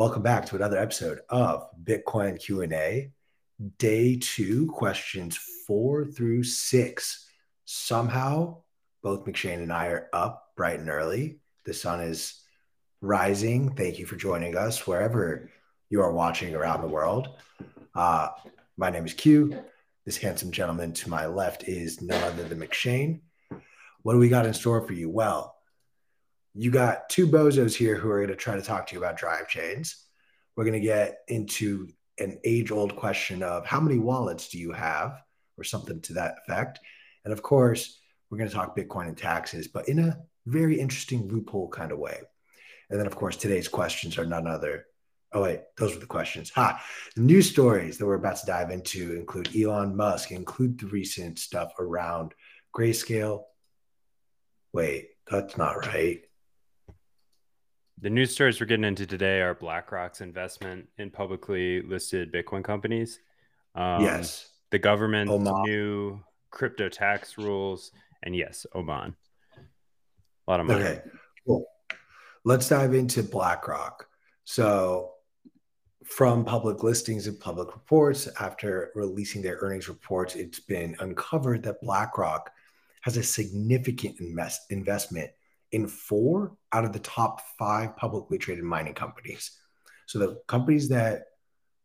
Welcome back to another episode of Bitcoin Q&A. Day 2, questions 4 through 6. Somehow both McShane and I are up bright and early. The sun is rising. Thank you for joining us wherever you are watching around the world. Uh, my name is Q. This handsome gentleman to my left is none other than McShane. What do we got in store for you? Well, you got two bozos here who are going to try to talk to you about drive chains. We're going to get into an age old question of how many wallets do you have, or something to that effect. And of course, we're going to talk Bitcoin and taxes, but in a very interesting loophole kind of way. And then, of course, today's questions are none other. Oh, wait, those were the questions. Ha. The news stories that we're about to dive into include Elon Musk, include the recent stuff around grayscale. Wait, that's not right. The news stories we're getting into today are BlackRock's investment in publicly listed Bitcoin companies. Um, yes. The government's Oman. new crypto tax rules, and yes, Oman. A lot of money. Okay, cool. Let's dive into BlackRock. So, from public listings and public reports, after releasing their earnings reports, it's been uncovered that BlackRock has a significant invest- investment in four out of the top five publicly traded mining companies. So the companies that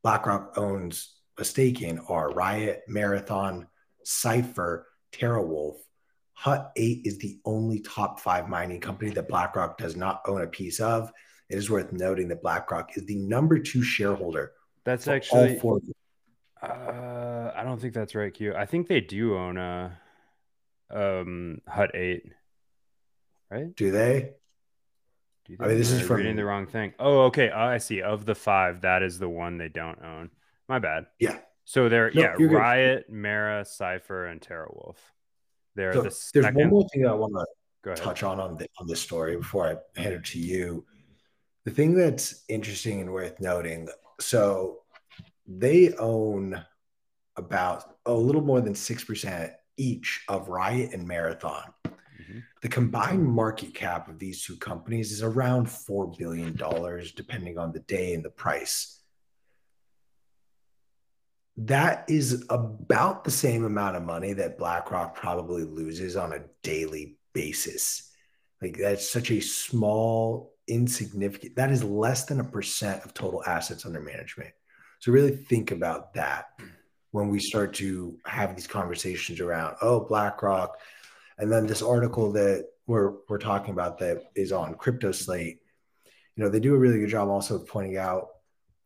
BlackRock owns a stake in are Riot, Marathon, Cipher, TeraWulf. Hut 8 is the only top five mining company that BlackRock does not own a piece of. It is worth noting that BlackRock is the number two shareholder. That's actually. Uh, I don't think that's right, Q. I think they do own a um, Hut 8 right? Do they? Do I mean, this is from reading the wrong thing. Oh, okay. Oh, I see. Of the five, that is the one they don't own. My bad. Yeah. So they're no, yeah, Riot, good. Mara, Cipher, and TeraWulf. They're so the there's second... one more thing I want to touch on on, the, on this story before I hand it to you. The thing that's interesting and worth noting. So they own about a little more than six percent each of Riot and Marathon. Mm-hmm. The combined market cap of these two companies is around $4 billion, depending on the day and the price. That is about the same amount of money that BlackRock probably loses on a daily basis. Like, that's such a small, insignificant, that is less than a percent of total assets under management. So, really think about that when we start to have these conversations around, oh, BlackRock and then this article that we're we're talking about that is on Crypto Slate, you know, they do a really good job also pointing out.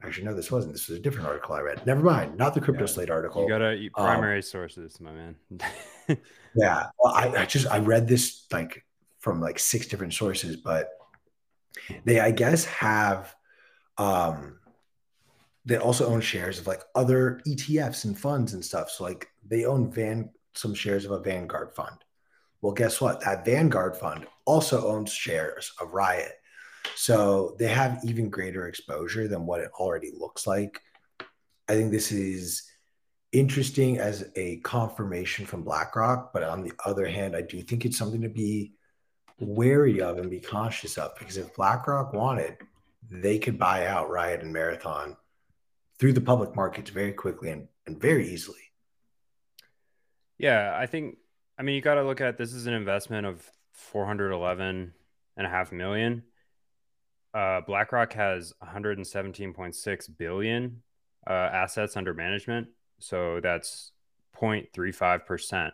Actually, no, this wasn't. This was a different article I read. Never mind, not the Crypto yeah. Slate article. You gotta eat primary um, sources, my man. yeah, well, I, I just I read this like from like six different sources, but they I guess have um they also own shares of like other ETFs and funds and stuff. So like they own Van some shares of a Vanguard fund. Well, guess what? That Vanguard fund also owns shares of Riot. So they have even greater exposure than what it already looks like. I think this is interesting as a confirmation from BlackRock. But on the other hand, I do think it's something to be wary of and be cautious of because if BlackRock wanted, they could buy out Riot and Marathon through the public markets very quickly and, and very easily. Yeah, I think I mean, you got to look at this is an investment of 411 and a half million. Uh, BlackRock has 117.6 billion uh, assets under management. So that's 0.35%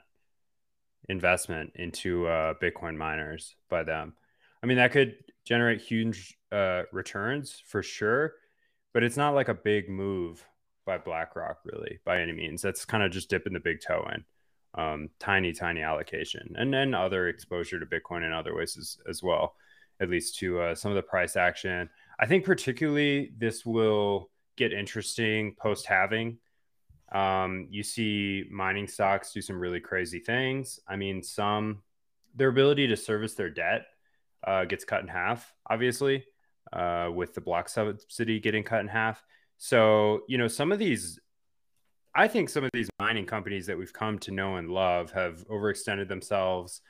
investment into uh, Bitcoin miners by them. I mean, that could generate huge uh, returns for sure, but it's not like a big move by BlackRock, really, by any means. That's kind of just dipping the big toe in um, tiny, tiny allocation, and then other exposure to Bitcoin in other ways as, as well, at least to uh, some of the price action. I think particularly this will get interesting post halving. Um, you see mining stocks do some really crazy things. I mean, some their ability to service their debt uh, gets cut in half, obviously, uh, with the block subsidy getting cut in half. So, you know, some of these I think some of these mining companies that we've come to know and love have overextended themselves.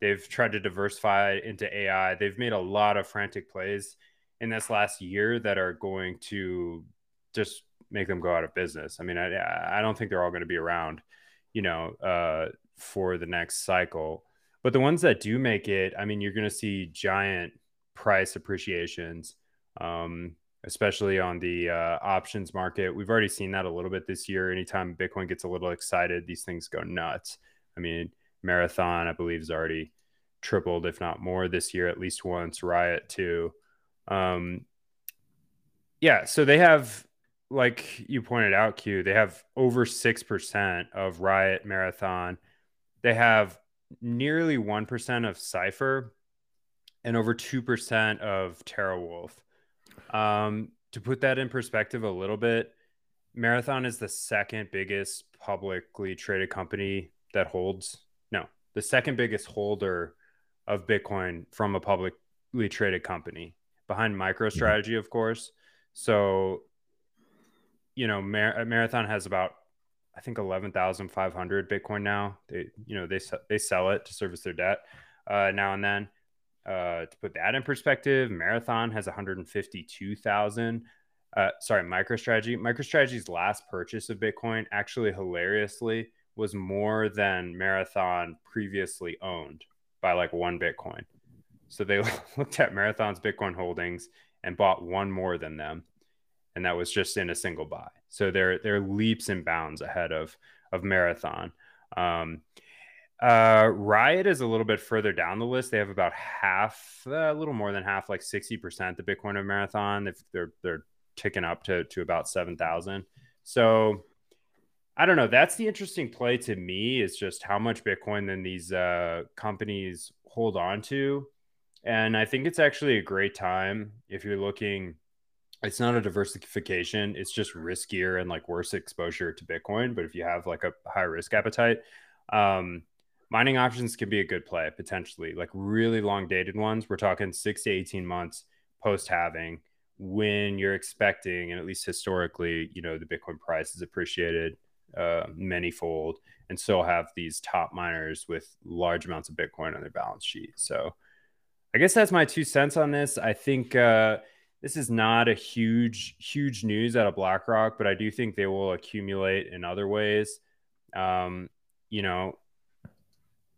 They've tried to diversify into AI. They've made a lot of frantic plays. in this last year that are going to just make them go out of business. I mean, I I don't think they're all going to be around, you know, uh, for the next cycle. But the ones that do make it, I mean, you're going to see giant price appreciations, um, especially on the uh, options market. We've already seen that a little bit this year. Anytime Bitcoin gets a little excited, these things go nuts. I mean, Marathon, I believe, is already tripled, if not more, this year at least once. Riot too. Um, yeah, so they have, like you pointed out, Q. They have over six percent of Riot Marathon. They have nearly one percent of Cipher, and over two percent of TeraWulf. Um, to put that in perspective a little bit, Marathon is the second biggest publicly traded company that holds no, the second biggest holder of Bitcoin from a publicly traded company behind MicroStrategy, of course. So, you know, Mar- Marathon has about I think eleven thousand five hundred Bitcoin now. They, you know, they they sell it to service their debt uh, now and then. Uh, to put that in perspective, Marathon has one hundred fifty-two thousand. Uh, sorry, MicroStrategy. MicroStrategy's last purchase of Bitcoin actually hilariously was more than Marathon previously owned by like one Bitcoin. So they looked at Marathon's Bitcoin holdings and bought one more than them, and that was just in a single buy. So they're they're leaps and bounds ahead of of Marathon. Um, uh, Riot is a little bit further down the list. They have about half, uh, a little more than half, like sixty percent the Bitcoin of Marathon. They're they're ticking up to to about seven thousand. So I don't know. That's the interesting play to me is just how much Bitcoin then these uh, companies hold on to. And I think it's actually a great time if you're looking. It's not a diversification, it's just riskier and like worse exposure to Bitcoin. But if you have like a high risk appetite, um, mining options can be a good play potentially, like really long dated ones. We're talking six to 18 months post halving when you're expecting, and at least historically, you know, the Bitcoin price is appreciated uh, manyfold and still have these top miners with large amounts of Bitcoin on their balance sheet. So I guess that's my two cents on this. I think uh, this is not a huge, huge news out of BlackRock, but I do think they will accumulate in other ways. Um, you know,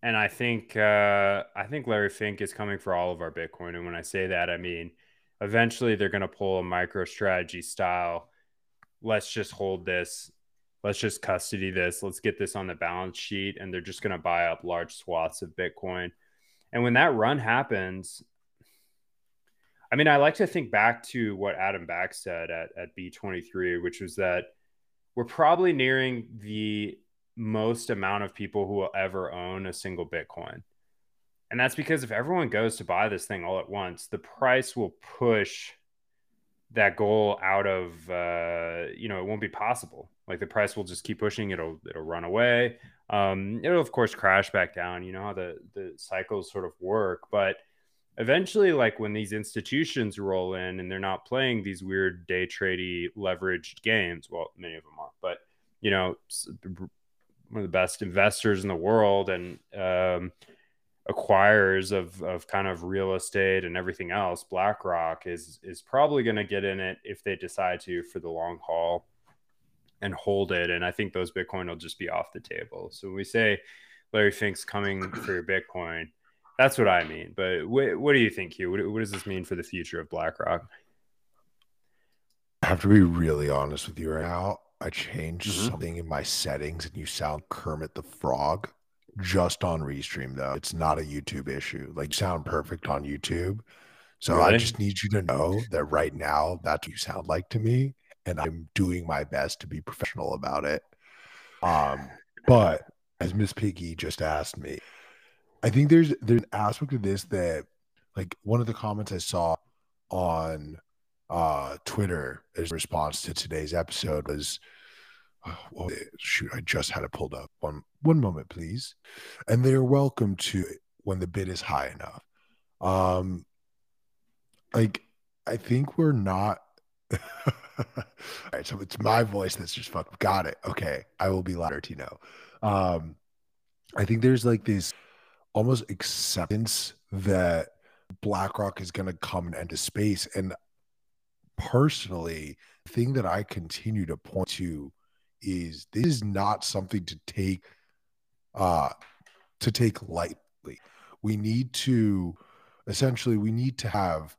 and I think uh, I think Larry Fink is coming for all of our Bitcoin. And when I say that, I mean eventually they're going to pull a MicroStrategy style. Let's just hold this let's just custody this let's get this on the balance sheet and they're just going to buy up large swaths of bitcoin and when that run happens i mean i like to think back to what adam back said at, at b23 which was that we're probably nearing the most amount of people who will ever own a single bitcoin. And that's because if everyone goes to buy this thing all at once the price will push that goal out of uh, you know it won't be possible. Like the price will just keep pushing. It'll it'll run away. Um, it'll of course crash back down. You know how the the cycles sort of work. But eventually like when these institutions roll in and they're not playing these weird day tradey leveraged games well many of them are but you know one of the best investors in the world and um, acquirers of of kind of real estate and everything else, BlackRock is is probably going to get in it if they decide to for the long haul and hold it. And I think those Bitcoin will just be off the table. So when we say Larry Fink's coming for your Bitcoin, that's what I mean. But wh- what do you think, Q? What, what does this mean for the future of BlackRock? I have to be really honest with you right now. I changed mm-hmm. something in my settings, and you sound Kermit the Frog just on Restream though. It's not a YouTube issue. Like sound perfect on YouTube. So really? I just need you to know that right now that's what you sound like to me. And I'm doing my best to be professional about it. Um, but as Miss Piggy just asked me, I think there's there's an aspect of this that like one of the comments I saw on uh Twitter as response to today's episode was oh, shoot, I just had it pulled up. One one moment, please. And they are welcome to it when the bid is high enough. Um, like I think we're not. All right, so it's my voice that's just fucked. Got it. Okay, I will be louder, Tino. Um, I think there's like this almost acceptance that BlackRock is going to come into space, and personally, thing that I continue to point to is this is not something to take uh to take lightly. We need to essentially we need to have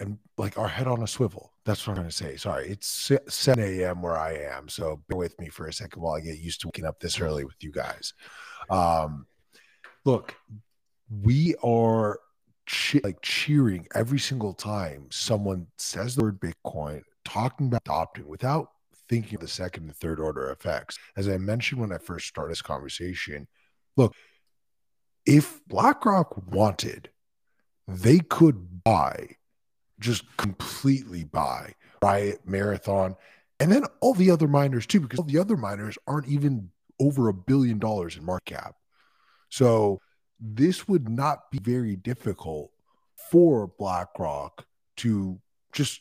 and like our head on a swivel. That's what I'm going to say. Sorry, it's 7 a.m. where I am, so bear with me for a second while I get used to waking up this early with you guys. Um, look, we are che- like cheering every single time someone says the word Bitcoin, talking about adopting without thinking of the second and third order effects. As I mentioned when I first started this conversation, look, if BlackRock wanted, they could buy, just completely buy Riot, Marathon, and then all the other miners too, because all the other miners aren't even over a billion dollars in market cap. So this would not be very difficult for BlackRock to just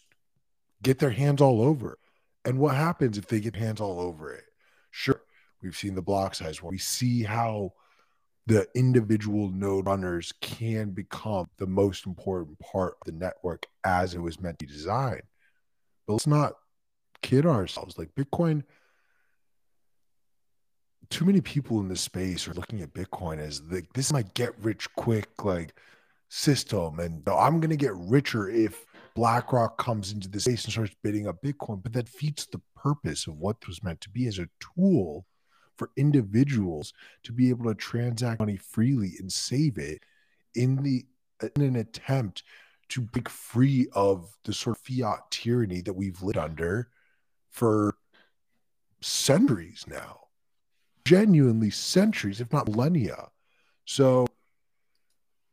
get their hands all over. And what happens if they get hands all over it? Sure, we've seen the block size where we see how the individual node runners can become the most important part of the network as it was meant to be designed. But let's not kid ourselves. Like Bitcoin, too many people in this space are looking at Bitcoin as like this is my get rich quick like system, and I'm gonna get richer if BlackRock comes into the space and starts bidding up Bitcoin. But that defeats the purpose of what was meant to be as a tool for individuals to be able to transact money freely and save it in the in an attempt to break free of the sort of fiat tyranny that we've lived under for centuries now genuinely centuries, if not millennia. So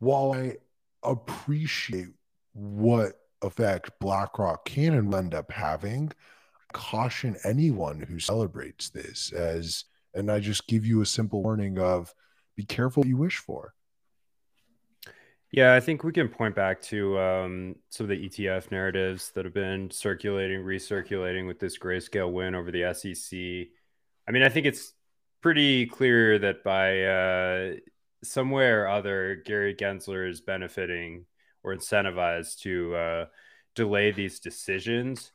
while I appreciate what effect BlackRock can and end up having, caution anyone who celebrates this as, and I just give you a simple warning of be careful what you wish for. Yeah, I think we can point back to um, some of the ETF narratives that have been circulating, recirculating with this grayscale win over the SEC. I mean, I think it's pretty clear that by uh, some way or other, Gary Gensler is benefiting or incentivized to uh, delay these decisions.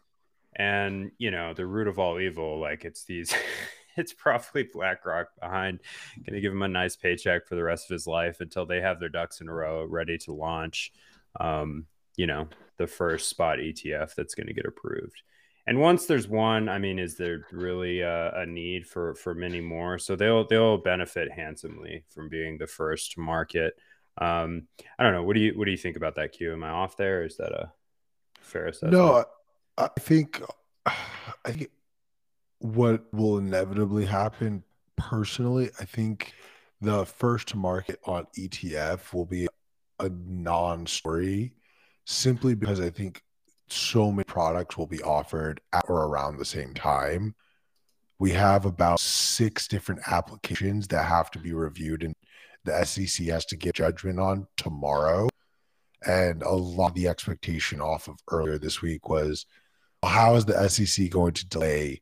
And you know, the root of all evil, like it's these, it's probably BlackRock behind, going to give him a nice paycheck for the rest of his life until they have their ducks in a row, ready to launch. Um, you know, the first spot ETF that's going to get approved and once there's one, I mean, is there really a, a, need for for many more? So they'll they'll benefit handsomely from being the first to market. Um, I don't know. What do you what do you think about that? Q? Am I off there? Is that a fair assessment? No, I think I think what will inevitably happen. Personally, I think the first to market on ETF will be a non-story, simply because I think so many products will be offered at or around the same time. We have about six different applications that have to be reviewed, and the SEC has to get judgment on tomorrow. And a lot of the expectation off of earlier this week was how is the SEC going to delay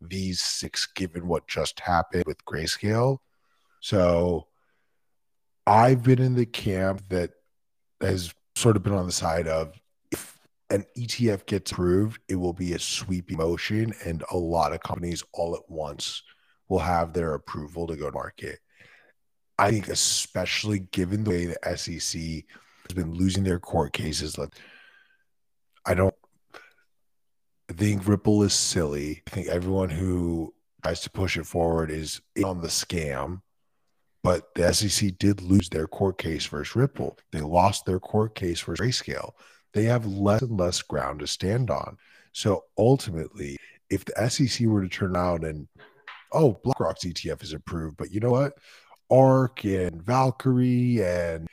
these six given what just happened with grayscale? So I've been in the camp that has sort of been on the side of an ETF gets approved, it will be a sweeping motion, and a lot of companies all at once will have their approval to go to market. I think, especially given the way the SEC has been losing their court cases, like I don't I think Ripple is silly. I think everyone who tries to push it forward is on the scam. But the SEC did lose their court case versus Ripple. They lost their court case versus Grayscale they have less and less ground to stand on. So ultimately, if the SEC were to turn out and, oh, BlackRock's ETF is approved, but you know what? ARK and Valkyrie and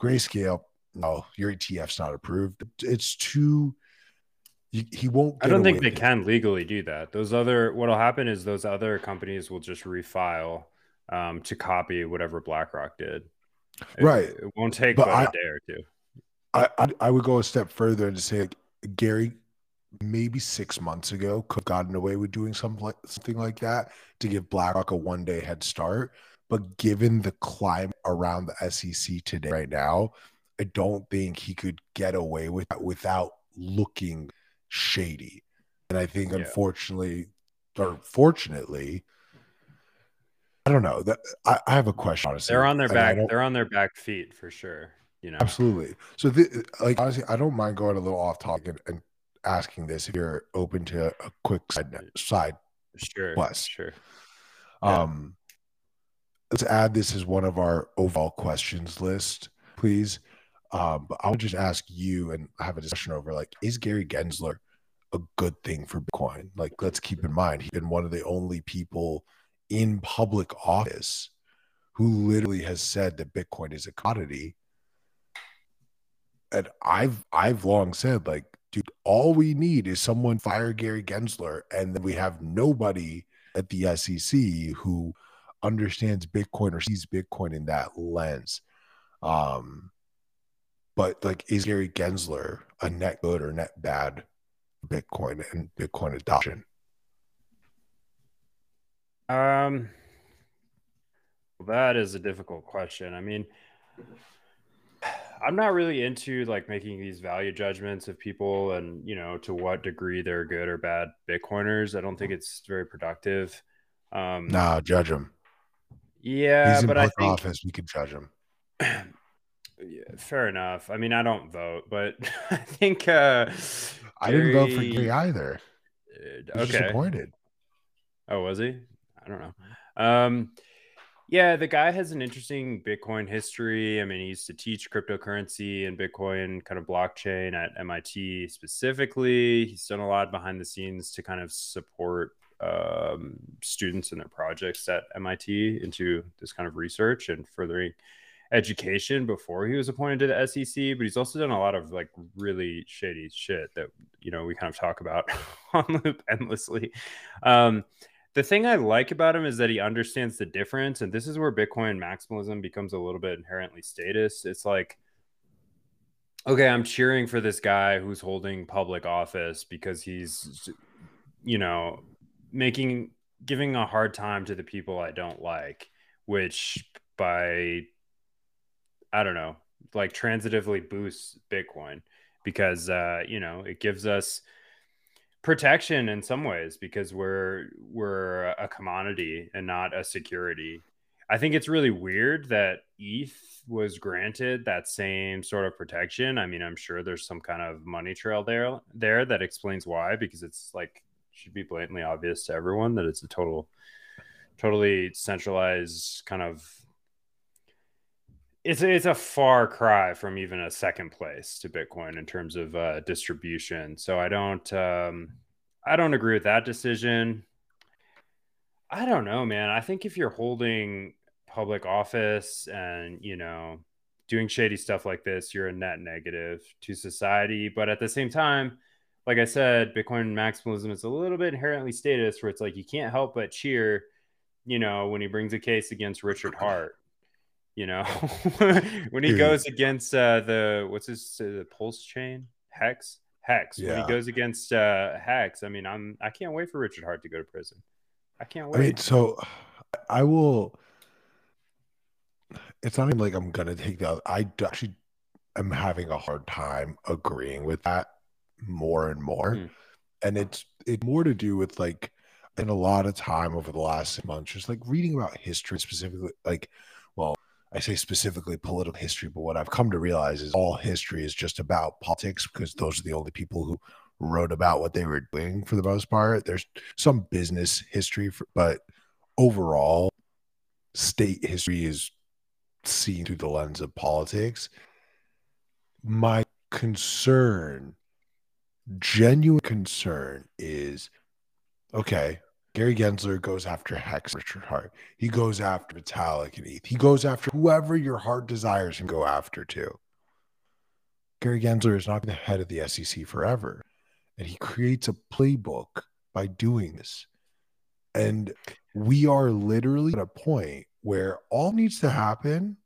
Grayscale, no, your ETF's not approved. It's too. he won't. I don't think they can legally do that. Those other, what'll happen is those other companies will just refile um, to copy whatever BlackRock did. It, right. It won't take but I, a day or two. I, I, I would go a step further and say like, Gary maybe six months ago could have gotten away with doing something like, something like that to give BlackRock a one day head start. But given the climate around the SEC today, right now, I don't think he could get away with that without looking shady. And I think Yeah. unfortunately or fortunately, I don't know. That I, I have a question honestly. They're on their back. They're on their back feet for sure. You know. Absolutely. So, the, like, honestly, I don't mind going a little off topic and, and asking this if you're open to a quick side side. Sure. Plus. Sure. Yeah. Um, let's add this as one of our overall questions list, please. Um, but I'll just ask you and have a discussion over like, is Gary Gensler a good thing for Bitcoin? Like, let's keep in mind he's been one of the only people in public office who literally has said that Bitcoin is a commodity. And I've I've long said, like, dude, all we need is someone fire Gary Gensler, and then we have nobody at the SEC who understands Bitcoin or sees Bitcoin in that lens. Um, but like, is Gary Gensler a net good or net bad Bitcoin and Bitcoin adoption? Um, that is a difficult question. I mean, I'm not really into like making these value judgments of people and, you know, to what degree they're good or bad Bitcoiners. I don't think it's very productive. Um, Nah, judge them. yeah, He's in but I think office. We can judge him. yeah, fair enough. I mean, I don't vote, but I think uh, I didn't vote for Gary- either. uh, okay. disappointed. Oh, was he? I don't know. Um, yeah, the guy has an interesting Bitcoin history. I mean, he used to teach cryptocurrency and Bitcoin kind of blockchain at MIT specifically. He's done a lot behind the scenes to kind of support um, students and their projects at MIT into this kind of research and furthering education before he was appointed to the SEC. But he's also done a lot of like really shady shit that you know we kind of talk about on loop endlessly. Um, the thing I like about him is that he understands the difference, and this is where Bitcoin maximalism becomes a little bit inherently statist. It's like, okay, I'm cheering for this guy who's holding public office because he's, you know, making giving a hard time to the people I don't like, which by I don't know, like transitively boosts Bitcoin because uh, you know, it gives us protection in some ways because we're we're a commodity and not a security. I think it's really weird that ETH was granted that same sort of protection. I mean, I'm sure there's some kind of money trail there there that explains why because it's like should be blatantly obvious to everyone that it's a total totally centralized kind of it's it's a far cry from even a second place to Bitcoin in terms of uh, distribution. So I don't um, I don't agree with that decision. I don't know, man. I think if you're holding public office and you know doing shady stuff like this, you're a net negative to society. But at the same time, like I said, Bitcoin maximalism is a little bit inherently statist, where it's like you can't help but cheer, you know, when he brings a case against Richard Heart you know when he Dude. goes against uh the what's his uh, the pulse chain hex hex when he goes against uh hex i mean i'm i can't wait for richard heart to go to prison i can't wait. I mean, so I will. It's not even like I'm gonna take the. I actually am having a hard time agreeing with that more and more, Hmm. and it's it's more to do with like, in a lot of time over the last six months, just like reading about history specifically, like, well, I say specifically political history, but what I've come to realize is all history is just about politics because those are the only people who wrote about what they were doing for the most part. There's some business history, for, but overall, state history is seen through the lens of politics. My concern, genuine concern, is okay. Gary Gensler goes after Hex Richard Heart. He goes after Vitalik and ETH. He goes after whoever your heart desires him go after too. Gary Gensler is not the head of the SEC forever. And he creates a playbook by doing this. And we are literally at a point where all needs to happen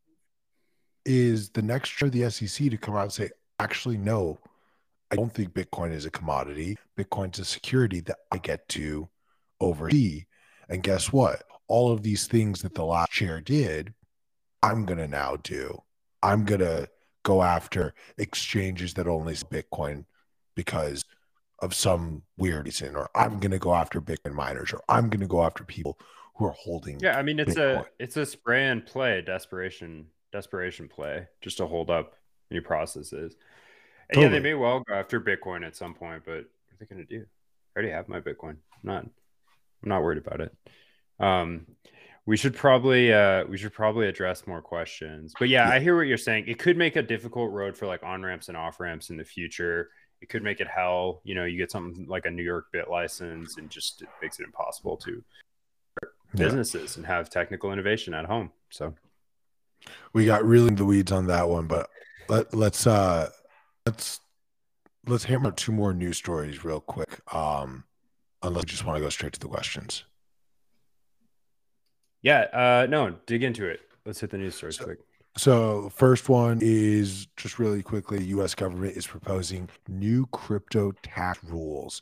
is the next chair of the SEC to come out and say, actually, no, I don't think Bitcoin is a commodity. Bitcoin's a security that I get to oversee. And guess what? All of these things that the last chair did, I'm going to now do. I'm going to go after exchanges that only Bitcoin because of some weird reason, or I'm going to go after Bitcoin miners, or I'm going to go after people who are holding. Yeah, I mean it's Bitcoin. a it's a spray and play desperation desperation play just to hold up new processes. And yeah, they may well go after Bitcoin at some point, but what are they going to do? I already have my Bitcoin. I'm not I'm not worried about it. Um, we should probably uh we should probably address more questions. But yeah, Yeah. I hear what you're saying. It could make a difficult road for like on ramps and off ramps in the future. It could make it hell. You know, you get something like a New York bit license and just it makes it impossible to Yeah. businesses and have technical innovation at home. So we got really in the weeds on that one, but let let's uh let's let's hammer two more news stories real quick. Um, unless you just want to go straight to the questions. yeah, uh no, dig into it. Let's hit the news stories So- quick. So, first one is just really quickly the US government is proposing new crypto tax rules.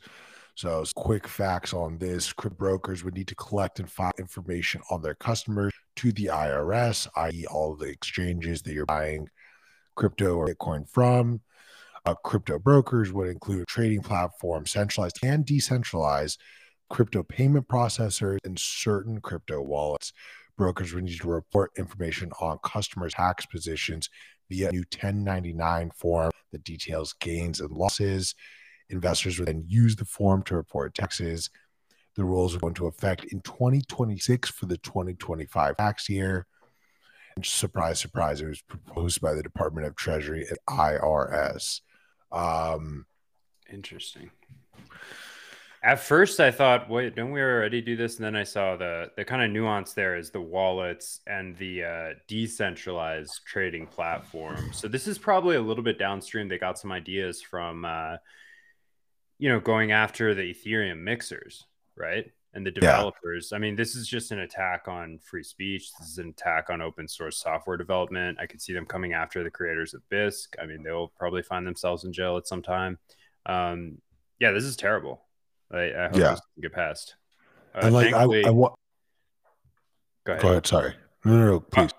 So, quick facts on this crypto brokers would need to collect and file information on their customers to the IRS, i.e., all the exchanges that you're buying crypto or Bitcoin from. Uh, crypto brokers would include trading platforms, centralized and decentralized, crypto payment processors, and certain crypto wallets brokers would need to report information on customers' tax positions via a new 1099 form that details gains and losses. Investors would then use the form to report taxes. The rules are going to affect in 2026 for the 2025 tax year. And surprise, surprise, it was proposed by the Department of Treasury and IRS. Um, Interesting. At first, I thought, wait, don't we already do this? And then I saw the the kind of nuance there is the wallets and the uh, decentralized trading platform. So this is probably a little bit downstream. They got some ideas from, uh, you know, going after the Ethereum mixers, right? And the developers. I mean, this is just an attack on free speech. This is an attack on open source software development. I could see them coming after the creators of Bisq. I mean, they'll probably find themselves in jail at some time. Um, yeah, this is terrible. I, I hope Yeah. this can get passed. Uh, and like, I, thankfully- I want, go ahead. go ahead, sorry. No, no, no, please.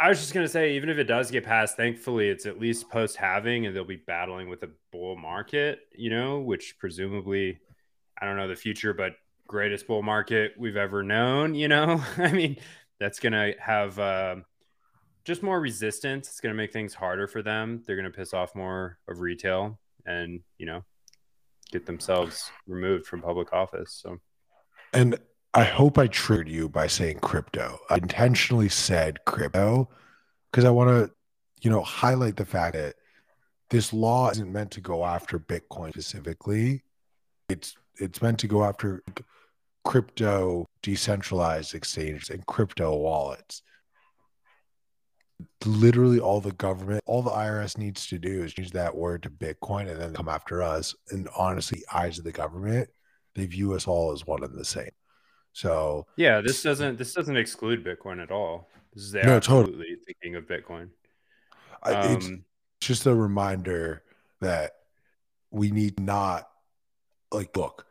I was just gonna say, even if it does get passed, thankfully it's at least post halving, and they'll be battling with a bull market, you know, which presumably, I don't know the future, but greatest bull market we've ever known. You know, I mean, that's gonna have um just more resistance. It's gonna make things harder for them. They're gonna piss off more of retail, and you know, get themselves removed from public office. So And I hope I triggered you by saying crypto. I intentionally said crypto because I want to, you know, highlight the fact that this law isn't meant to go after Bitcoin specifically. It's it's meant to go after crypto decentralized exchanges and crypto wallets. Literally all the government, all the IRS needs to do is change that word to Bitcoin and then come after us. And honestly, eyes of the government, they view us all as one and the same. So Yeah, this doesn't this doesn't exclude Bitcoin at all. This is No, absolutely totally. thinking of Bitcoin. I, it's Um, just a reminder that we need not like look.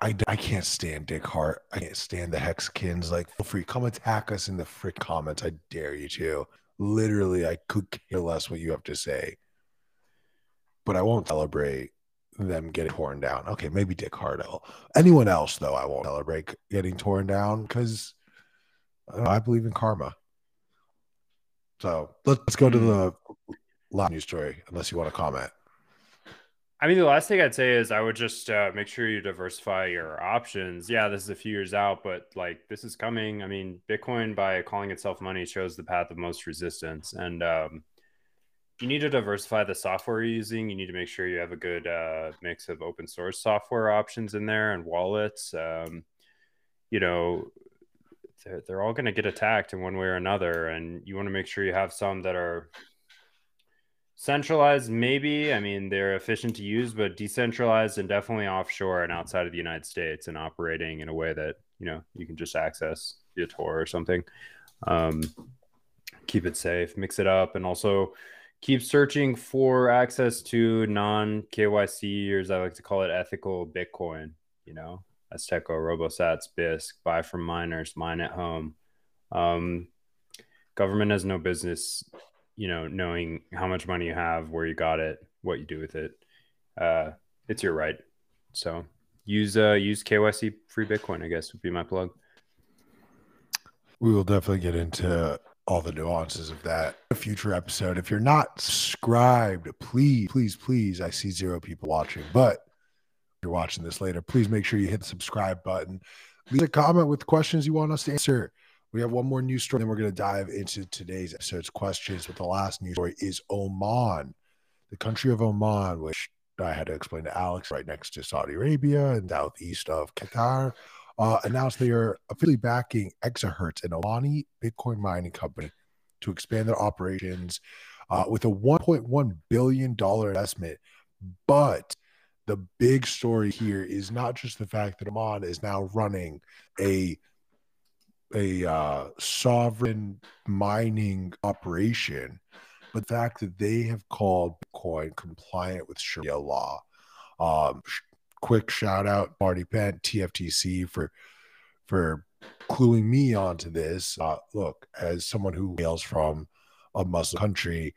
I, I can't stand Dick Heart. I can't stand the Hexkins. Like, feel free, come attack us in the frick comments. I dare you to. Literally, I could care less what you have to say, but I won't celebrate them getting torn down. Okay, maybe Dick Heart. will. Anyone else though, I won't celebrate getting torn down because I believe in karma. So let's go to Hmm. the last news story, unless you want to comment. I mean, the last thing I'd say is I would just uh, make sure you diversify your options. Yeah, this is a few years out, but like this is coming. I mean, Bitcoin, by calling itself money, shows the path of most resistance. And um, you need to diversify the software you're using. You need to make sure you have a good uh, mix of open source software options in there and wallets. Um, you know, they're, they're all going to get attacked in one way or another. And you want to make sure you have some that are centralized maybe. I mean they're efficient to use but decentralized and definitely offshore and outside of the united states and operating in a way that you know you can just access via tor or something. Um, keep it safe mix it up and also keep searching for access to non kyc or as i like to call it ethical bitcoin you know azteco robosats bisq buy from miners mine at home. Um, government has no business you know, knowing how much money you have, where you got it, what you do with it. Uh, it's your right. So use uh use KYC free Bitcoin, I guess would be my plug. We will definitely get into all the nuances of that a future episode. If you're not subscribed, please, please, please. I see zero people watching, but if you're watching this later, please make sure you hit the subscribe button. Leave a comment with questions you want us to answer. We have one more news story, then we're going to dive into today's episode's questions. But the last news story is Oman, the country of Oman, which I had to explain to Alex, right next to Saudi Arabia and southeast of Qatar uh, announced they are officially backing Exahertz, an Omani Bitcoin mining company, to expand their operations uh, with a $1.1 billion investment. But the big story here is not just the fact that Oman is now running a a uh, sovereign mining operation, but the fact that they have called Bitcoin compliant with Sharia law. Um, quick shout out Marty Bent, TFTC for for cluing me onto this. Uh, look, as someone who hails from a Muslim country,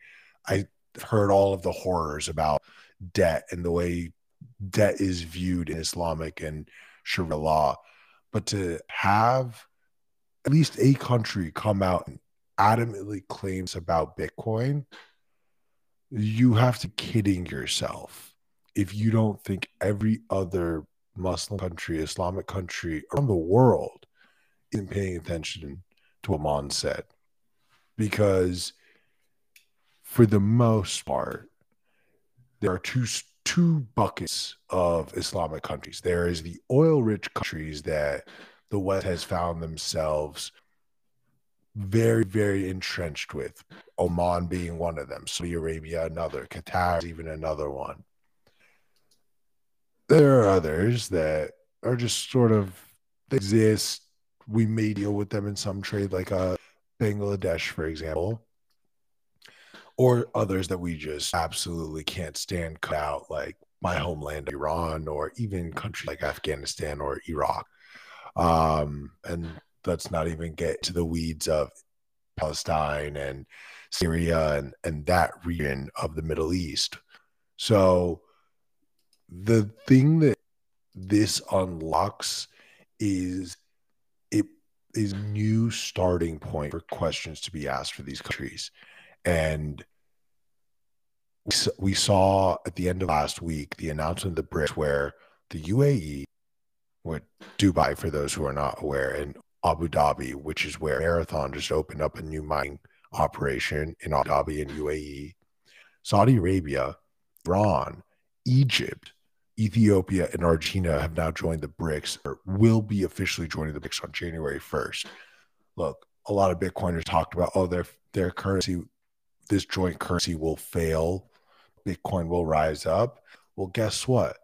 I heard all of the horrors about debt and the way debt is viewed in Islamic and Sharia law. But to have at least a country come out and adamantly claims about Bitcoin, you have to kidding yourself if you don't think every other Muslim country, Islamic country around the world isn't paying attention to what Mon said. Because for the most part, there are two two buckets of Islamic countries. There is the oil-rich countries that the West has found themselves very, very entrenched with. Oman being one of them, Saudi Arabia another, Qatar even another one there are others that are just sort of exist. We may deal with them in some trade, like uh, Bangladesh, for example, or others that we just absolutely can't stand cut out, like my homeland, Iran, or even countries like Afghanistan or Iraq. Um, and let's not even get to the weeds of Palestine and Syria and, and that region of the Middle East. So, the thing that this unlocks is it is new starting point for questions to be asked for these countries and we saw at the end of last week the announcement of the BRICS where the UAE, with Dubai for those who are not aware, and Abu Dhabi, which is where Marathon just opened up a new mining operation in Abu Dhabi and UAE, Saudi Arabia, Iran, Egypt, Ethiopia and Argentina have now joined the BRICS or will be officially joining the BRICS on January 1st. Look, a lot of Bitcoiners talked about, oh, their their currency, this joint currency will fail. Bitcoin will rise up. Well, guess what?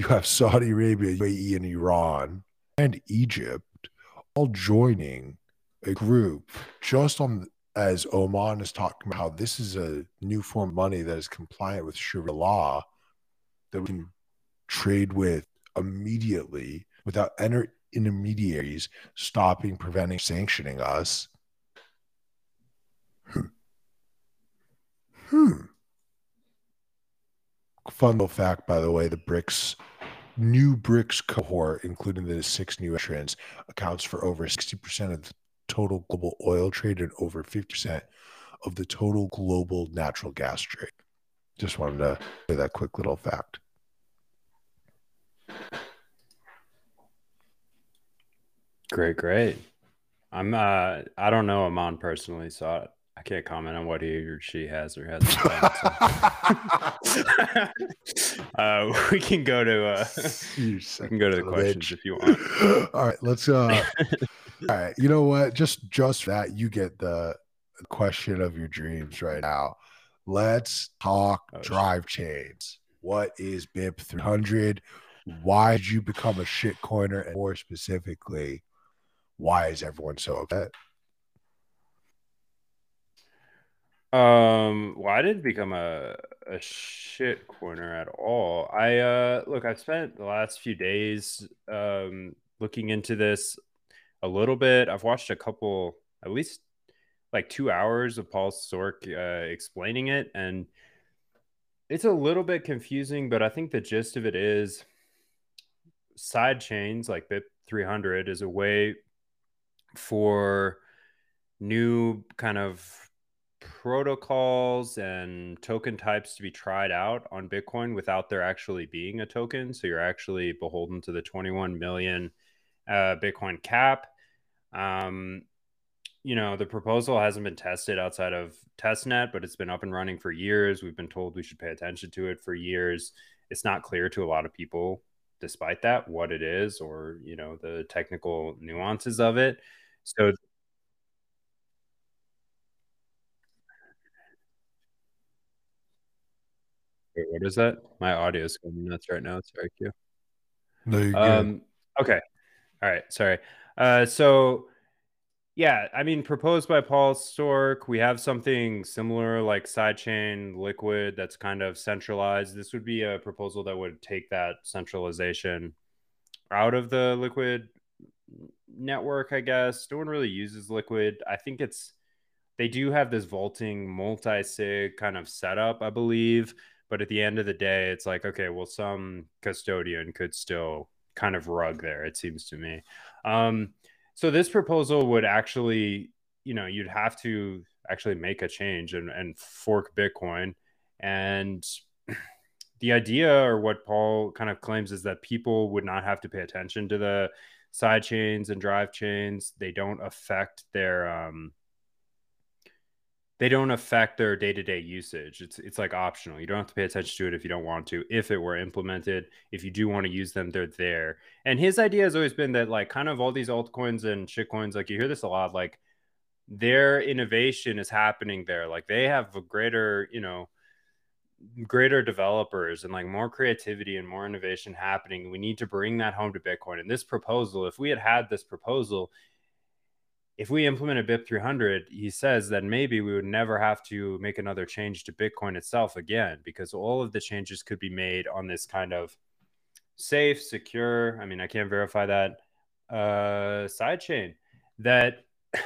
You have Saudi Arabia, UAE, and Iran and Egypt all joining a group just on as Oman is talking about how this is a new form of money that is compliant with Sharia law that we can trade with immediately without any intermediaries stopping, preventing, sanctioning us. Hmm. Hmm. Fun little fact, by the way, the BRICS new BRICS cohort, including the six new entrants, accounts for over 60% of the total global oil trade and over 50% of the total global natural gas trade. Just wanted to say that quick little fact. Great, great. I'm uh I don't know Amon personally, so I, can't comment on what he or she has or hasn't done. So. uh, we can go to uh we can go to the questions bitch. if you want. All right, let's uh all right. You know what? Just just that you get the question of your dreams right now. Let's talk oh, drive shit. chains. What is BIP 300? Why did you become a shit coiner? And more specifically, why is everyone so upset? Um, well, I didn't become a a shit coiner at all. I uh look, I've spent the last few days um looking into this a little bit. I've watched a couple, at least like two hours of Paul Sztorc uh, explaining it, and it's a little bit confusing. But I think the gist of it is side chains like BIP 300 is a way for new kind of protocols and token types to be tried out on Bitcoin without there actually being a token. So you're actually beholden to the 21 million uh, Bitcoin cap. Um, you know, the proposal hasn't been tested outside of testnet, but it's been up and running for years. We've been told we should pay attention to it for years. It's not clear to a lot of people, despite that, what it is or, you know, the technical nuances of it. So Wait, what is that? My audio is going nuts right now. Sorry, Q. No, you're Um, okay. All right. Sorry. Uh, so yeah, I mean, proposed by Paul Sztorc, we have something similar like sidechain liquid that's kind of centralized. This would be a proposal that would take that centralization out of the liquid network, I guess. No one really uses liquid. I think it's they do have this vaulting multi-sig kind of setup, I believe. But at the end of the day, it's like, okay, well, some custodian could still kind of rug there, it seems to me. Um, so this proposal would actually, you know, you'd have to actually make a change and, and fork Bitcoin. And the idea or what Paul kind of claims is that people would not have to pay attention to the side chains and drive chains. They don't affect their um, they don't affect their day-to-day usage. It's it's like optional. You don't have to pay attention to it if you don't want to if it were implemented if you do want to use them they're there. And his idea has always been that like kind of all these altcoins and shitcoins like you hear this a lot like their innovation is happening there. Like they have a greater you know greater developers and like more creativity and more innovation happening. We need to bring that home to bitcoin. And this proposal if we had had this proposal if we implemented BIP 300, he says that maybe we would never have to make another change to Bitcoin itself again, because all of the changes could be made on this kind of safe, secure. I mean, I can't verify that uh, sidechain that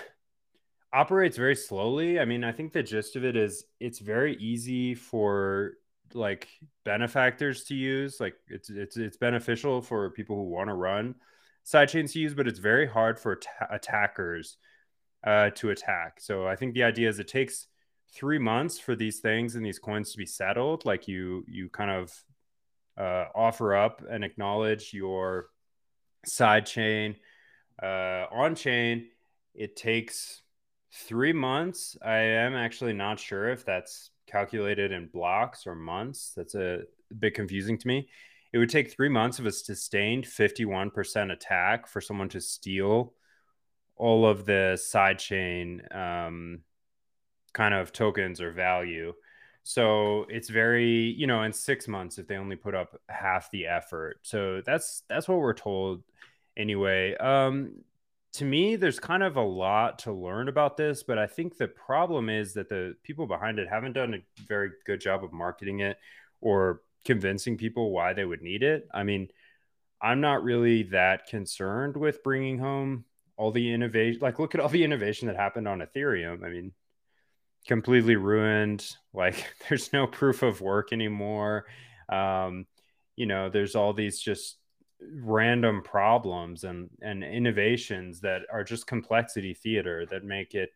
operates very slowly. I mean, I think the gist of it is it's very easy for like benefactors to use. Like it's it's it's beneficial for people who want to run sidechains to use, but it's very hard for attackers uh, to attack. So I think the idea is it takes three months for these things and these coins to be settled. Like you, you kind of uh, offer up and acknowledge your side chain uh, on chain. It takes three months. I am actually not sure if that's calculated in blocks or months. That's a bit confusing to me it would take three months of a sustained 51% attack for someone to steal all of the sidechain um, kind of tokens or value. So it's very, you know, in six months if they only put up half the effort. So that's that's what we're told anyway. Um, to me, there's kind of a lot to learn about this, but I think the problem is that the people behind it haven't done a very good job of marketing it or convincing people why they would need it. I mean, I'm not really that concerned with bringing home all the innovation. Like, look at all the innovation that happened on Ethereum. I mean, completely ruined. Like, there's no proof of work anymore. Um, you know, there's all these just random problems and and innovations that are just complexity theater that make it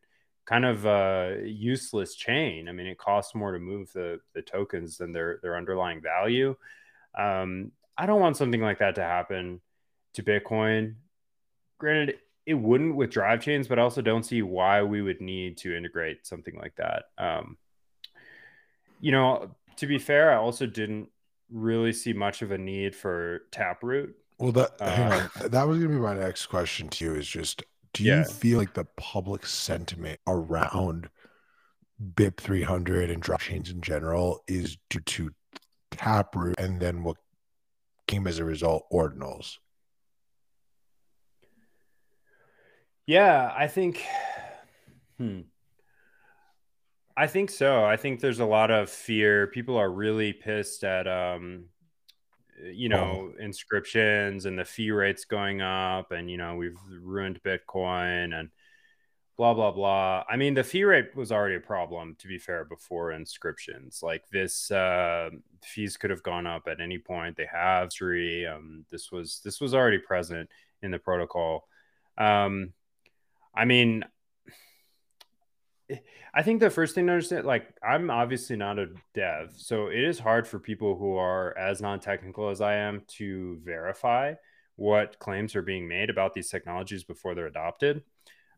kind of a useless chain. I mean, it costs more to move the the tokens than their their underlying value. Um, I don't want something like that to happen to Bitcoin. Granted, it wouldn't with drive chains, but I also don't see why we would need to integrate something like that. Um, you know, to be fair, I also didn't really see much of a need for Taproot. Well, that uh, that was gonna be my next question to you. Is just do you yeah. feel like the public sentiment around BIP 300 and drive chains in general is due to Taproot and then what came as a result, ordinals? Yeah, I think. Hmm. I think so. I think there's a lot of fear. People are really pissed at um, you know oh. inscriptions and the fee rates going up and you know we've ruined bitcoin and blah blah blah. I mean, the fee rate was already a problem to be fair before inscriptions. Like this, uh, fees could have gone up at any point. They have three. Um, this was this was already present in the protocol. Um, I mean, I think the first thing to understand, like, I'm obviously not a dev, so it is hard for people who are as non technical as I am to verify what claims are being made about these technologies before they're adopted.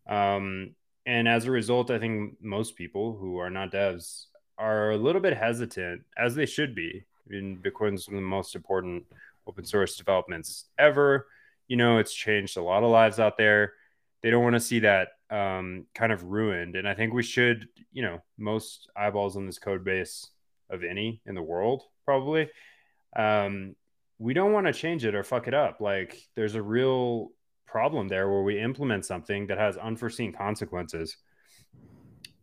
Um, and as a result, I think most people who are not devs are a little bit hesitant, as they should be. In Bitcoin's one of the most important open source developments ever. You know, it's changed a lot of lives out there. They don't want to see that um, kind of ruined. And I think we should, you know, most eyeballs on this code base of any in the world, probably. Um, we don't want to change it or fuck it up. Like, there's a real problem there where we implement something that has unforeseen consequences.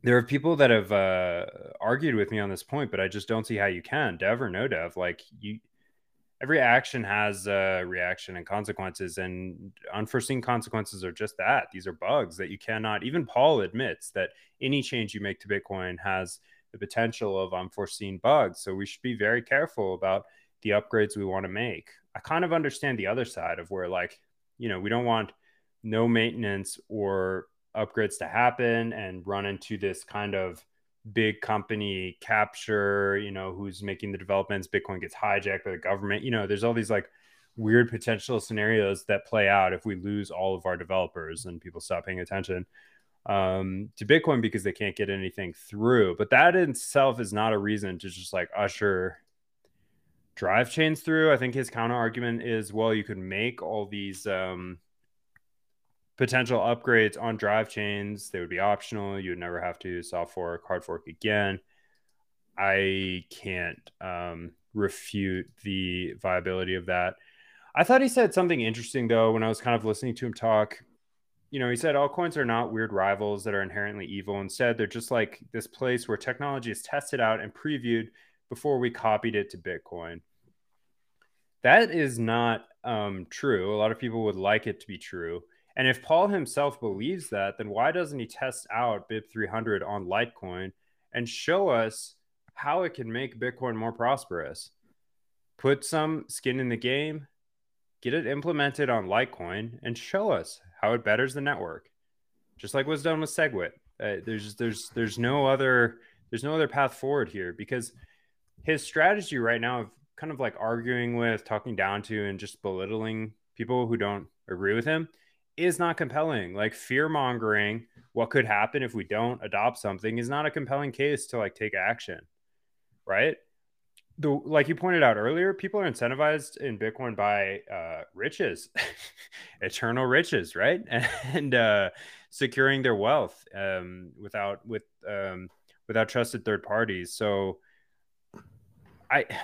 There are people that have uh, argued with me on this point, but I just don't see how you can, dev or no dev. Like you, every action has a reaction and consequences, and unforeseen consequences are just that. These are bugs that you cannot. Even Paul admits that any change you make to Bitcoin has the potential of unforeseen bugs. So we should be very careful about the upgrades we want to make. I kind of understand the other side of where like you know, we don't want no maintenance or upgrades to happen and run into this kind of big company capture, you know, who's making the developments, Bitcoin gets hijacked by the government. You know, there's all these like weird potential scenarios that play out if we lose all of our developers and people stop paying attention um, to Bitcoin because they can't get anything through. But that in itself is not a reason to just like usher drive chains through. I think his counter argument is, well, you could make all these um, potential upgrades on drive chains. They would be optional. You would never have to soft fork, hard fork again. I can't um, refute the viability of that. I thought he said something interesting though when I was kind of listening to him talk. You know, he said altcoins are not weird rivals that are inherently evil. Instead, they're just like this place where technology is tested out and previewed before we copied it to Bitcoin. That is not um, true. A lot of people would like it to be true. And if Paul himself believes that, then why doesn't he test out BIP300 on Litecoin and show us how it can make Bitcoin more prosperous? Put some skin in the game, get it implemented on Litecoin, and show us how it betters the network, just like was done with SegWit. Uh, there's there's there's no other there's no other path forward here because his strategy right now of kind of like arguing with, talking down to, and just belittling people who don't agree with him is not compelling. Like fear mongering, what could happen if we don't adopt something is not a compelling case to like take action, right? The like you pointed out earlier, people are incentivized in Bitcoin by uh, riches, eternal riches, right? And uh, securing their wealth um, without with um, without trusted third parties. So I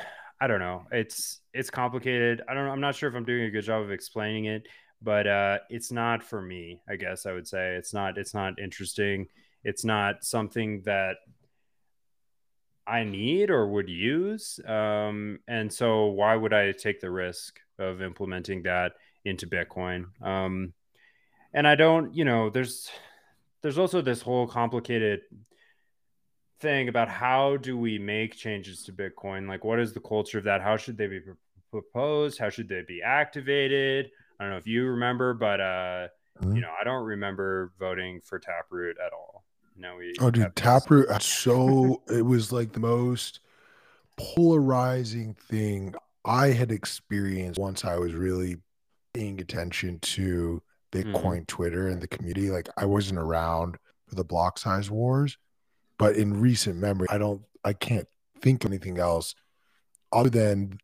I don't know. It's it's complicated. I don't. I'm not sure if I'm doing a good job of explaining it, but uh, it's not for me. I guess I would say it's not. It's not interesting. It's not something that I need or would use. Um, and so why would I take the risk of implementing that into Bitcoin? Um, and I don't. You know, there's there's also this whole complicated thing about how do we make changes to Bitcoin? Like, what is the culture of that? How should they be proposed? How should they be activated? I don't know if you remember, but uh, mm-hmm. you know, I don't remember voting for Taproot at all. No, we. Oh, dude, Taproot! So it was like the most polarizing thing I had experienced once I was really paying attention to Bitcoin mm-hmm. Twitter and the community. Like, I wasn't around for the block size wars, but in recent memory, I don't, I can't think of anything else other than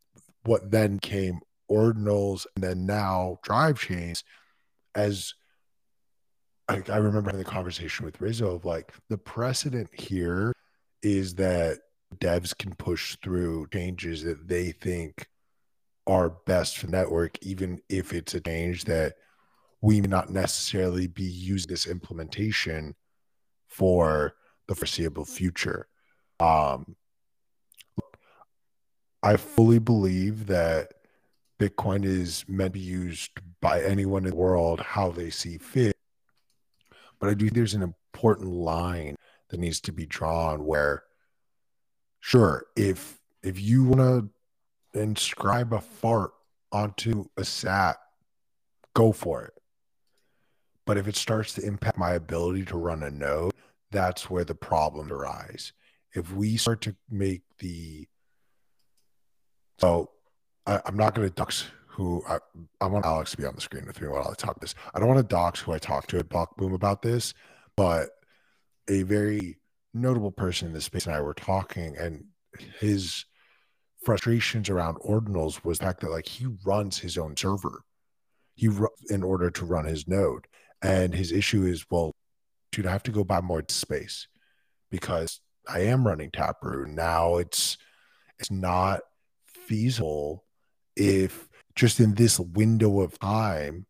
what then came ordinals and then now drive chains as I, I remember having the conversation with Rizzo of like the precedent here is that devs can push through changes that they think are best for network, even if it's a change that we may not necessarily be using this implementation for the foreseeable future. Um, I fully believe that Bitcoin is meant to be used by anyone in the world how they see fit. But I do think there's an important line that needs to be drawn where sure if if you want to inscribe a fart onto a sat go for it but if it starts to impact my ability to run a node that's where the problems arise if we start to make the so I, am not going to dox who I, I want Alex to be on the screen with me while I talk this. I don't want to dox who I talked to at Block Boom about this, but a very notable person in this space and I were talking, and his frustrations around ordinals was the fact that like he runs his own server, he in order to run his node, and his issue is well, dude, I have to go buy more space because I am running Taproot now. It's it's not feasible if just in this window of time,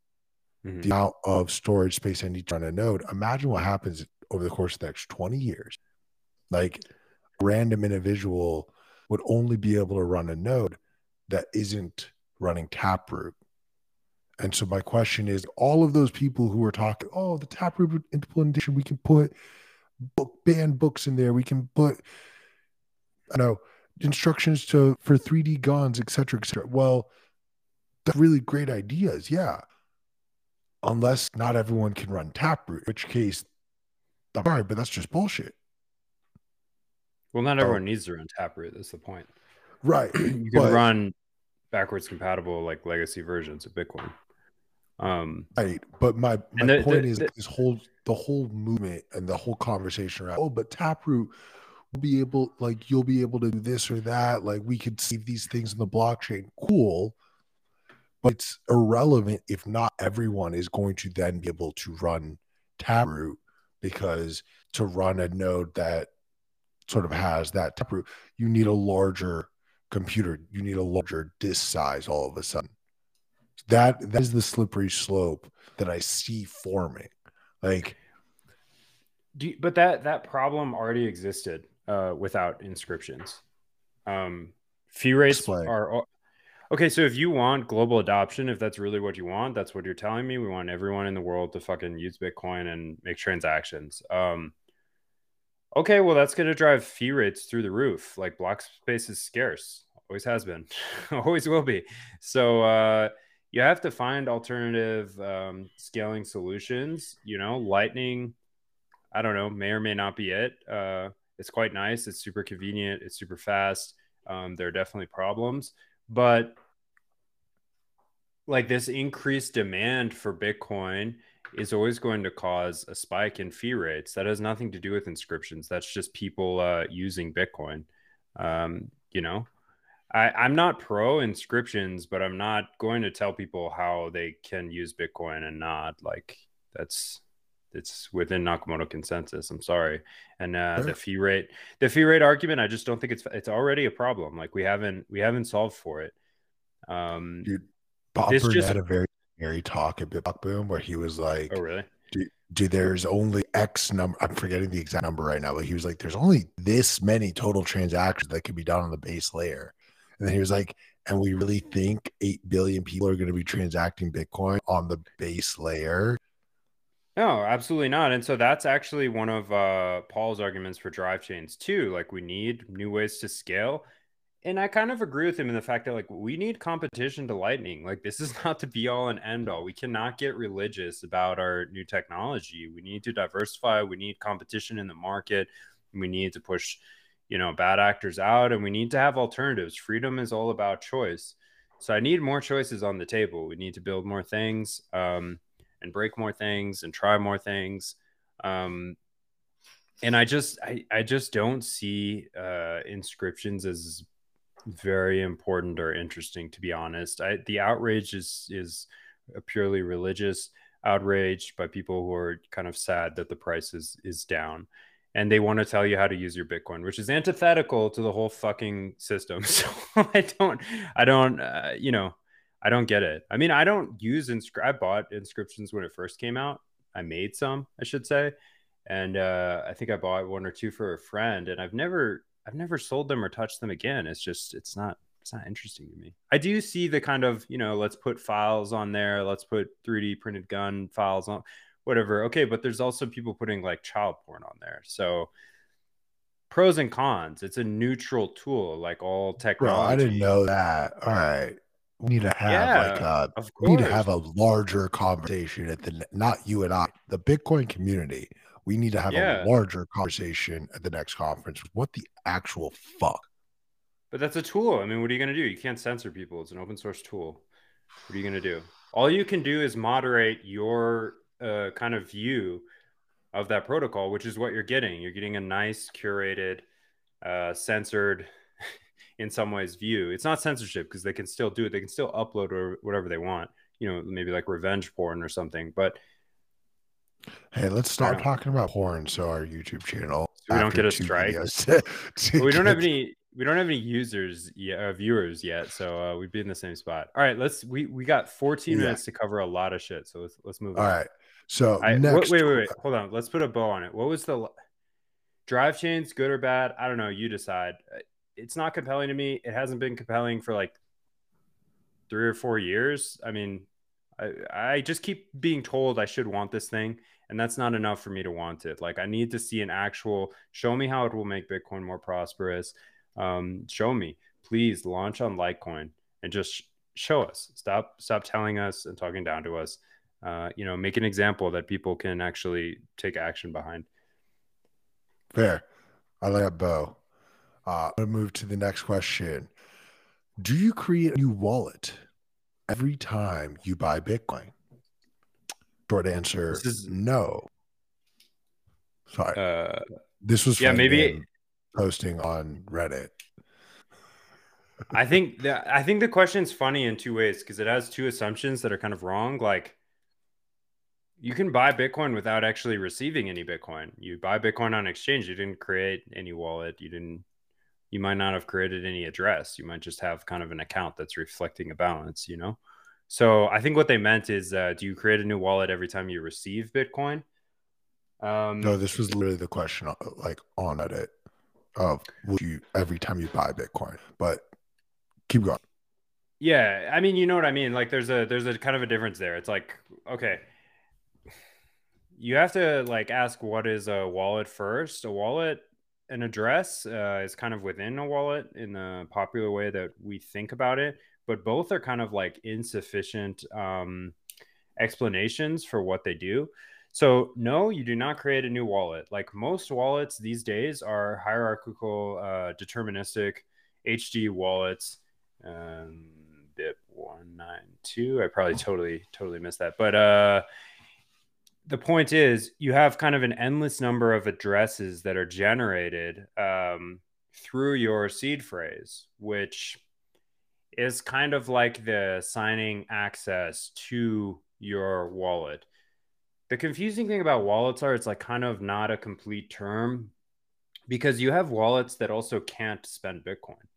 mm-hmm. the amount of storage space I need to run a node. Imagine what happens over the course of the next 20 years. Like random individual would only be able to run a node that isn't running Taproot. And so my question is, all of those people who are talking, oh, the Taproot implementation, we can put book banned books in there. We can put, I know, instructions to for 3D guns, etc., etc. Well, that's really great ideas, yeah. Unless not everyone can run Taproot, in which case, I'm sorry, but that's just bullshit. Well, not everyone needs to run Taproot. That's the point. Right. you can but, run backwards compatible like legacy versions of Bitcoin. Um, right. But my, my the, point the, is the, this whole the whole movement and the whole conversation around oh, but Taproot be able like you'll be able to do this or that. Like we could save these things in the blockchain. Cool. But it's irrelevant if not everyone is going to then be able to run Taproot because to run a node that sort of has that Taproot, you need a larger computer. You need a larger disk size all of a sudden. That that is the slippery slope that I see forming. Like, you, but that that problem already existed uh, without inscriptions. Um, fee rates Explain. are okay. So if you want global adoption, if that's really what you want, that's what you're telling me. We want everyone in the world to fucking use Bitcoin and make transactions. Um, okay, well that's gonna drive fee rates through the roof. Like block space is scarce, always has been, always will be. So. Uh, you have to find alternative um, scaling solutions. You know, Lightning, I don't know, may or may not be it. Uh, it's quite nice. It's super convenient. It's super fast. Um, there are definitely problems, but like this increased demand for Bitcoin is always going to cause a spike in fee rates. That has nothing to do with inscriptions. That's just people uh, using Bitcoin. Um, you know, I, I'm not pro inscriptions, but I'm not going to tell people how they can use Bitcoin and not. Like that's it's within Nakamoto consensus. I'm sorry. And uh, sure. the fee rate, the fee rate argument, I just don't think it's it's already a problem. Like we haven't we haven't solved for it. Um, Dude, Bob Burnett just, had a very scary talk at Bitcoin Boom where he was like, "Oh, really? Dude, there's only X number. I'm forgetting the exact number right now, but he was like, "There's only this many total transactions that can be done on the base layer." And then he was like, and we really think 8 billion people are going to be transacting Bitcoin on the base layer. No, absolutely not. And so that's actually one of uh, Paul's arguments for drive chains too. Like we need new ways to scale. And I kind of agree with him in the fact that like we need competition to lightning. Like this is not to be all and end all. We cannot get religious about our new technology. We need to diversify. We need competition in the market. We need to push you know bad actors out and we need to have alternatives freedom is all about choice so i need more choices on the table we need to build more things um, and break more things and try more things. Um, and i just I, I just don't see uh, inscriptions as very important or interesting to be honest. I, the outrage is is a purely religious outrage by people who are kind of sad that the price is is down. And they want to tell you how to use your Bitcoin, which is antithetical to the whole fucking system. So I don't, I don't, uh, you know, I don't get it. I mean, I don't use inscri- I bought inscriptions when it first came out. I made some, I should say, and uh, I think I bought one or two for a friend, and I've never, I've never sold them or touched them again. It's just, it's not, it's not interesting to me. I do see the kind of, you know, let's put files on there, let's put 3D printed gun files on whatever. Okay, but there's also people putting like child porn on there. So pros and cons. It's a neutral tool, like all technology. Bro, I didn't know that. All right. We need to have Yeah, like a Of we need to have a larger conversation at the not you and I, the Bitcoin community. We need to have Yeah. a larger conversation at the next conference. What the actual fuck? But that's a tool. I mean, what are you going to do? You can't censor people. It's an open source tool. What are you going to do? All you can do is moderate your uh, kind of view of that protocol, which is what you're getting. You're getting a nice, curated, uh, censored, in some ways, view. It's not censorship because they can still do it. They can still upload or whatever they want. You know, maybe like revenge porn or something. But Hey, let's start talking about porn so our YouTube channel. So we don't get a strike? videos- we don't have any we don't have any users yet uh, viewers yet so uh, we'd be in the same spot all right let's we we got 14 Yeah. minutes to cover a lot of shit so let's let's move All on right. So I, next wait wait wait hold on let's put a bow on it what was the drive chains good or bad i don't know you decide Uh, it's not compelling to me. It hasn't been compelling for like three or four years. I mean i i just keep being told i should want this thing and that's not enough for me to want it. Like i need to see an actual show me how it will make bitcoin more prosperous. Um, show me please launch on litecoin and just show us. Stop stop telling us and talking down to us. Uh, you know make an example that people can actually take action behind. Fair. I like that bow. Uh, I'm gonna move to the next question. Do you create a new wallet every time you buy Bitcoin? Short answer: This is- No. Sorry, uh, this was yeah, maybe- posting on Reddit. I think that I think the question's funny in two ways because it has two assumptions that are kind of wrong. Like you can buy Bitcoin without actually receiving any Bitcoin. You buy Bitcoin on exchange. You didn't create any wallet. You didn't you might not have created any address. You might just have kind of an account that's reflecting a balance, you know? So I think what they meant is uh, do you create a new wallet every time you receive Bitcoin? Um, No, this was literally the question, uh, like on Reddit, of would you every time you buy Bitcoin? But keep going. Yeah, I mean, you know what I mean. Like, there's a there's a kind of a difference there. It's like, okay, you have to like ask what is a wallet first. A wallet, an address, uh, is kind of within a wallet in the popular way that we think about it. But both are kind of like insufficient um, explanations for what they do. So no, you do not create a new wallet. Like most wallets these days are hierarchical, uh, deterministic HD wallets um bit 192 i probably totally totally missed that but uh the point is you have kind of an endless number of addresses that are generated um, through your seed phrase which is kind of like the signing access to your wallet the confusing thing about wallets are it's like kind of not a complete term because you have wallets that also can't spend bitcoin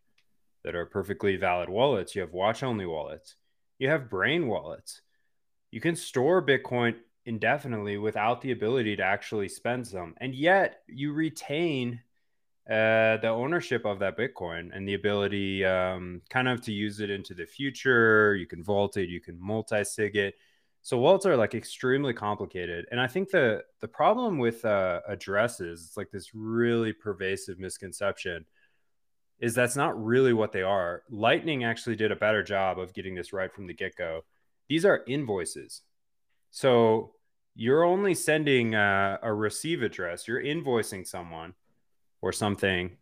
that are perfectly valid wallets. You have watch only wallets. You have brain wallets. You can store Bitcoin indefinitely without the ability to actually spend some. And yet you retain uh, the ownership of that Bitcoin and the ability um, kind of to use it into the future. You can vault it, you can multi sig it. So wallets are like extremely complicated. And I think the the problem with uh, addresses, it's like this really pervasive misconception is that's not really what they are. Lightning actually did a better job of getting this right from the get go. These are invoices. So you're only sending uh, a receive address, you're invoicing someone or something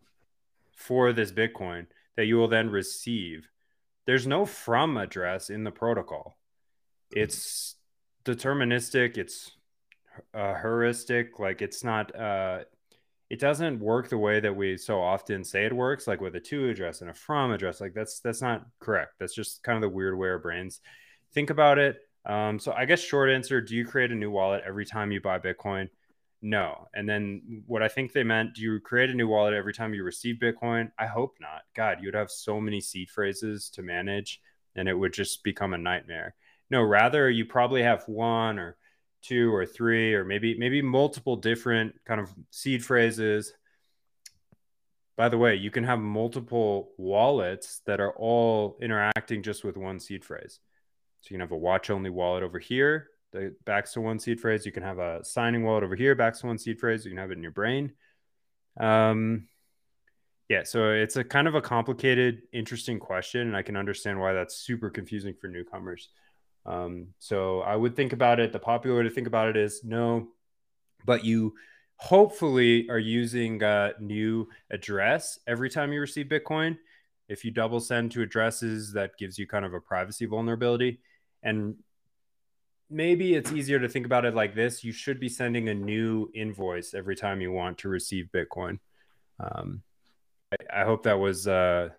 for this Bitcoin that you will then receive. There's no from address in the protocol. It's deterministic, it's uh, heuristic, like it's not. Uh, it doesn't work the way that we so often say it works like with a to address and a from address like that's that's not correct that's just kind of the weird way our brains think about it um, so i guess short answer do you create a new wallet every time you buy bitcoin? No. And then what i think they meant do you create a new wallet every time you receive bitcoin? I hope not. God you'd have so many seed phrases to manage and it would just become a nightmare. No rather you probably have one or two or three or maybe maybe multiple different kind of seed phrases. By the way you can have multiple wallets that are all interacting just with one seed phrase so you can have a watch only wallet over here the backs to one seed phrase. You can have a signing wallet over here, backs to one seed phrase. You can have it in your brain. Um, yeah, so it's a kind of a complicated, interesting question, and I can understand why that's super confusing for newcomers. Um, so I would think about it. The popular way to think about it is no, but you hopefully are using a new address every time you receive Bitcoin. If you double send to addresses, that gives you kind of a privacy vulnerability. And maybe it's easier to think about it like this. You should be sending a new invoice every time you want to receive bitcoin. Um, I, I, hope that was uh,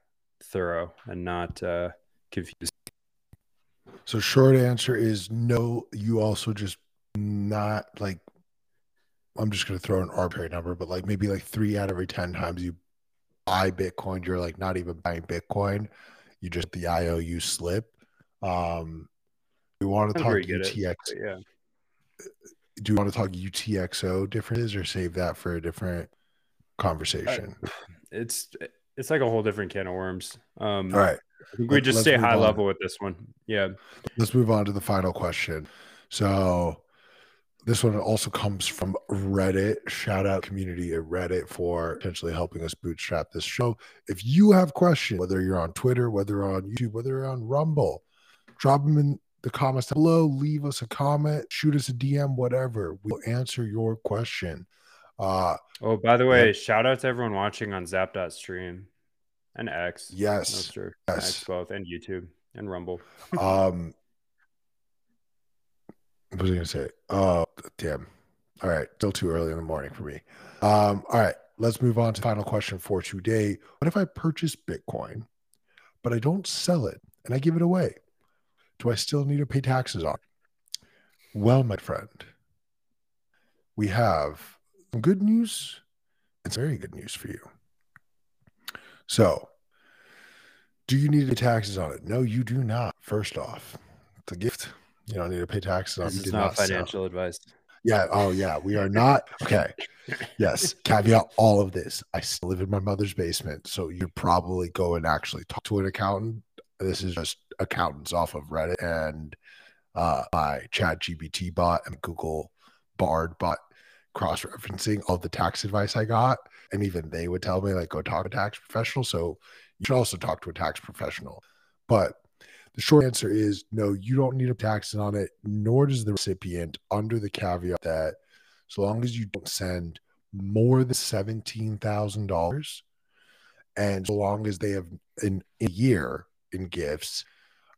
thorough and not uh, confusing. So short answer is no you also just not like i'm just going to throw an arbitrary number but like maybe like three out of every 10 times you buy bitcoin you're like not even buying bitcoin. You just the iou slip. Um you want to talk UTX? It, yeah. Do you want to talk UTXO differences or save that for a different conversation? Uh, it's it's like a whole different can of worms. Um, All right. We just stay high on. level with this one. Yeah. Let's move on to the final question. So this one also comes from Reddit. Shout out community at Reddit for potentially helping us bootstrap this show. If you have questions, whether you're on Twitter, whether you're on YouTube, whether you're on Rumble, drop them in the comments below. Leave us a comment, shoot us a DM, whatever. We'll answer your question. Uh, oh, by the way, yeah. shout out to everyone watching on Zap.stream and X. Yes. No, yes. X both and YouTube and Rumble. um, what was I going to say? Oh, damn. All right. Still too early in the morning for me. Um, all right. Let's move on to final question for today. What if I purchase Bitcoin, but I don't sell it and I give it away? Do I still need to pay taxes on? Well, my friend, we have some good news. It's very good news for you. So, do you need to pay taxes on it? No, you do not. First off, it's a gift. You don't need to pay taxes on it. This is not, not financial sell. advice. Yeah. Oh, yeah. We are not. Okay. yes. Caveat all of this. I still live in my mother's basement. So you probably go and actually talk to an accountant. This is just accountants off of Reddit and uh, my Chat GPT bot and Google Bard bot cross referencing all the tax advice I got. And even they would tell me, like, go talk to a tax professional. So you should also talk to a tax professional. But the short answer is no, you don't need a tax on it, nor does the recipient, under the caveat that so long as you don't send more than $17,000 and so long as they have in a year in gifts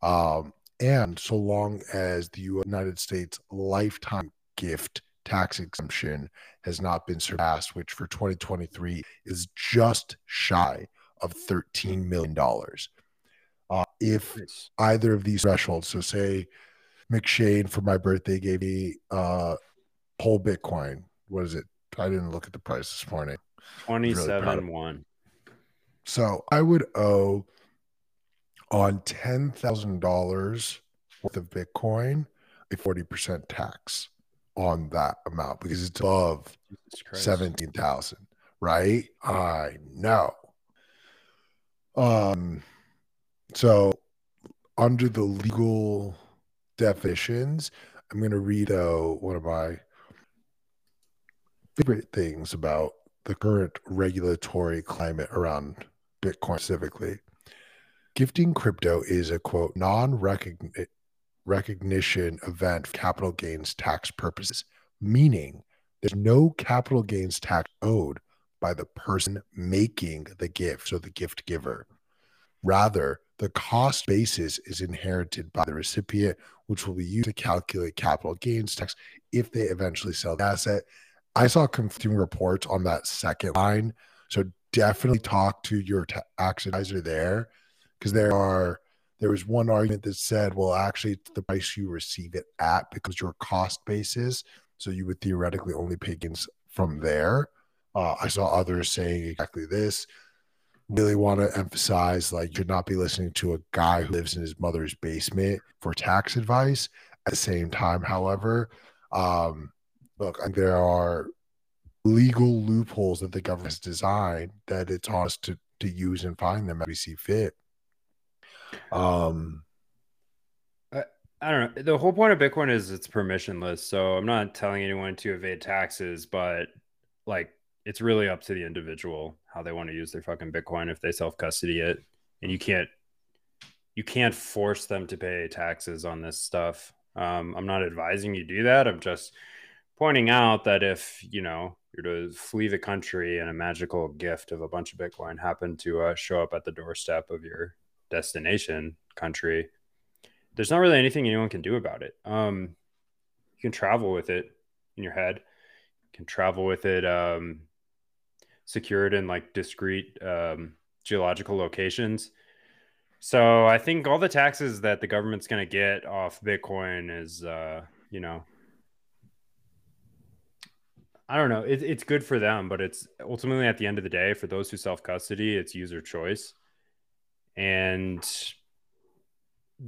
um, and so long as the United States lifetime gift tax exemption has not been surpassed, which for 2023 is just shy of $13 million. Uh, if either of these thresholds, so say McShane for my birthday gave me uh, whole Bitcoin, what is it? I didn't look at the price this morning. 27 really 1. So I would owe on $10,000 worth of Bitcoin, a 40% tax on that amount because it's above 17,000, right? I know. Um so under the legal definitions, I'm going to read out one of my favorite things about the current regulatory climate around Bitcoin specifically. Gifting crypto is a quote non recognition event for capital gains tax purposes, meaning there's no capital gains tax owed by the person making the gift, so the gift giver. Rather, the cost basis is inherited by the recipient, which will be used to calculate capital gains tax if they eventually sell the asset. I saw conflicting reports on that second line. So definitely talk to your tax advisor there because there are there was one argument that said, well, actually, the price you receive it at because your cost basis, so you would theoretically only pay gains from there. Uh, I saw others saying exactly this. Really want to emphasize like you should not be listening to a guy who lives in his mother's basement for tax advice. At the same time, however, um, look, there are legal loopholes that the government has designed that it's on us to to use and find them as we see fit. Um, I, I don't know. The whole point of Bitcoin is it's permissionless. So I'm not telling anyone to evade taxes, but like it's really up to the individual how they want to use their fucking Bitcoin if they self custody it. And you can't you can't force them to pay taxes on this stuff. Um, I'm not advising you do that. I'm just pointing out that if you know you're to flee the country and a magical gift of a bunch of Bitcoin happened to uh, show up at the doorstep of your destination country, there's not really anything anyone can do about it. Um, you can travel with it in your head. You can travel with it um, secured in like discrete um, geological locations. So I think all the taxes that the government's going to get off Bitcoin is, uh, you know, I don't know. It, it's good for them, but it's ultimately at the end of the day for those who self custody, it's user choice, and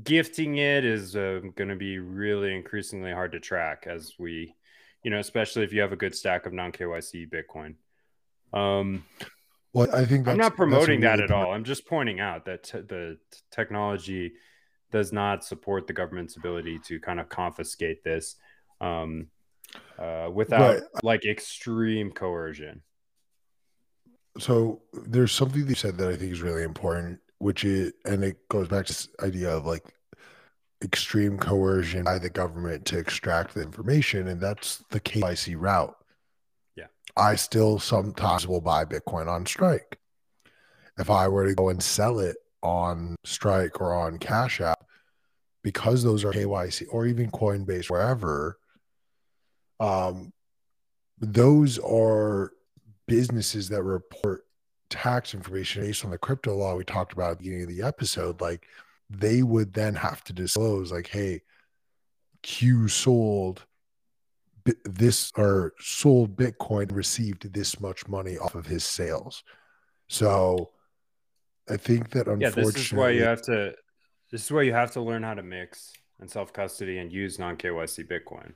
gifting it is uh, going to be really increasingly hard to track as we, you know, especially if you have a good stack of non KYC Bitcoin. Um, well, I think I'm not promoting that at all. I'm just pointing out that the technology does not support the government's ability to kind of confiscate this um, uh, without like extreme coercion. So there's something you said that I think is really important which is and it goes back to this idea of like extreme coercion by the government to extract the information and that's the KYC route. Yeah. I still sometimes will buy Bitcoin on Strike. If I were to go and sell it on Strike or on Cash App because those are KYC or even Coinbase wherever um those are businesses that report tax information based on the crypto law we talked about at the beginning of the episode, like they would then have to disclose, like, hey, Q sold this or sold Bitcoin, received this much money off of his sales. So I think that unfortunately, yeah, this is why you have to. This is why you have to learn how to mix and self custody and use non KYC Bitcoin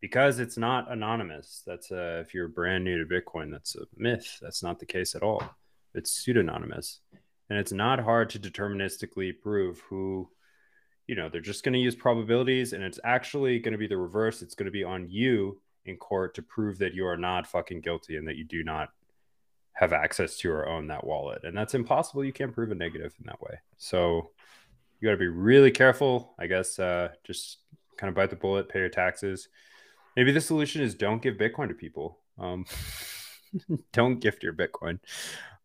because it's not anonymous. That's a, if you're brand new to Bitcoin, that's a myth. That's not the case at all it's pseudonymous. And it's not hard to deterministically prove who you know they're just going to use probabilities and it's actually going to be the reverse. It's going to be on you in court to prove that you are not fucking guilty and that you do not have access to or own that wallet. And that's impossible. You can't prove a negative in that way. So you got to be really careful i guess uh, just kind of bite the bullet pay your taxes. Maybe the solution is don't give bitcoin to people. Um, don't gift your bitcoin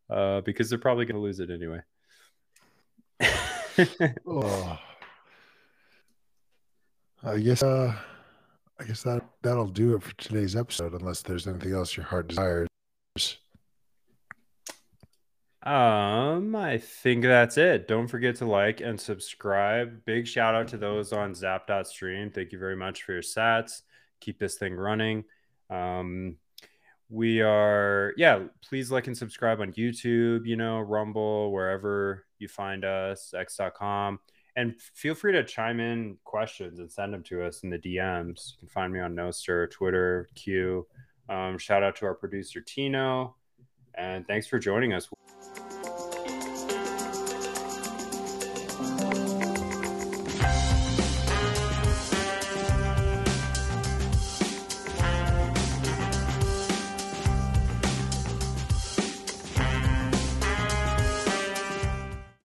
uh, because they're probably going to lose it anyway. oh. I guess uh, I guess that that'll do it for today's episode. Unless there's anything else your heart desires. Um, I think that's it. Don't forget to like and subscribe. Big shout out to those on Zap.stream. Thank you very much for your sats. Keep this thing running. Um, we are yeah please like and subscribe on youtube you know rumble wherever you find us x.com and feel free to chime in questions and send them to us in the dms you can find me on Nostr, twitter q. Um, shout out to our producer tino. And thanks for joining us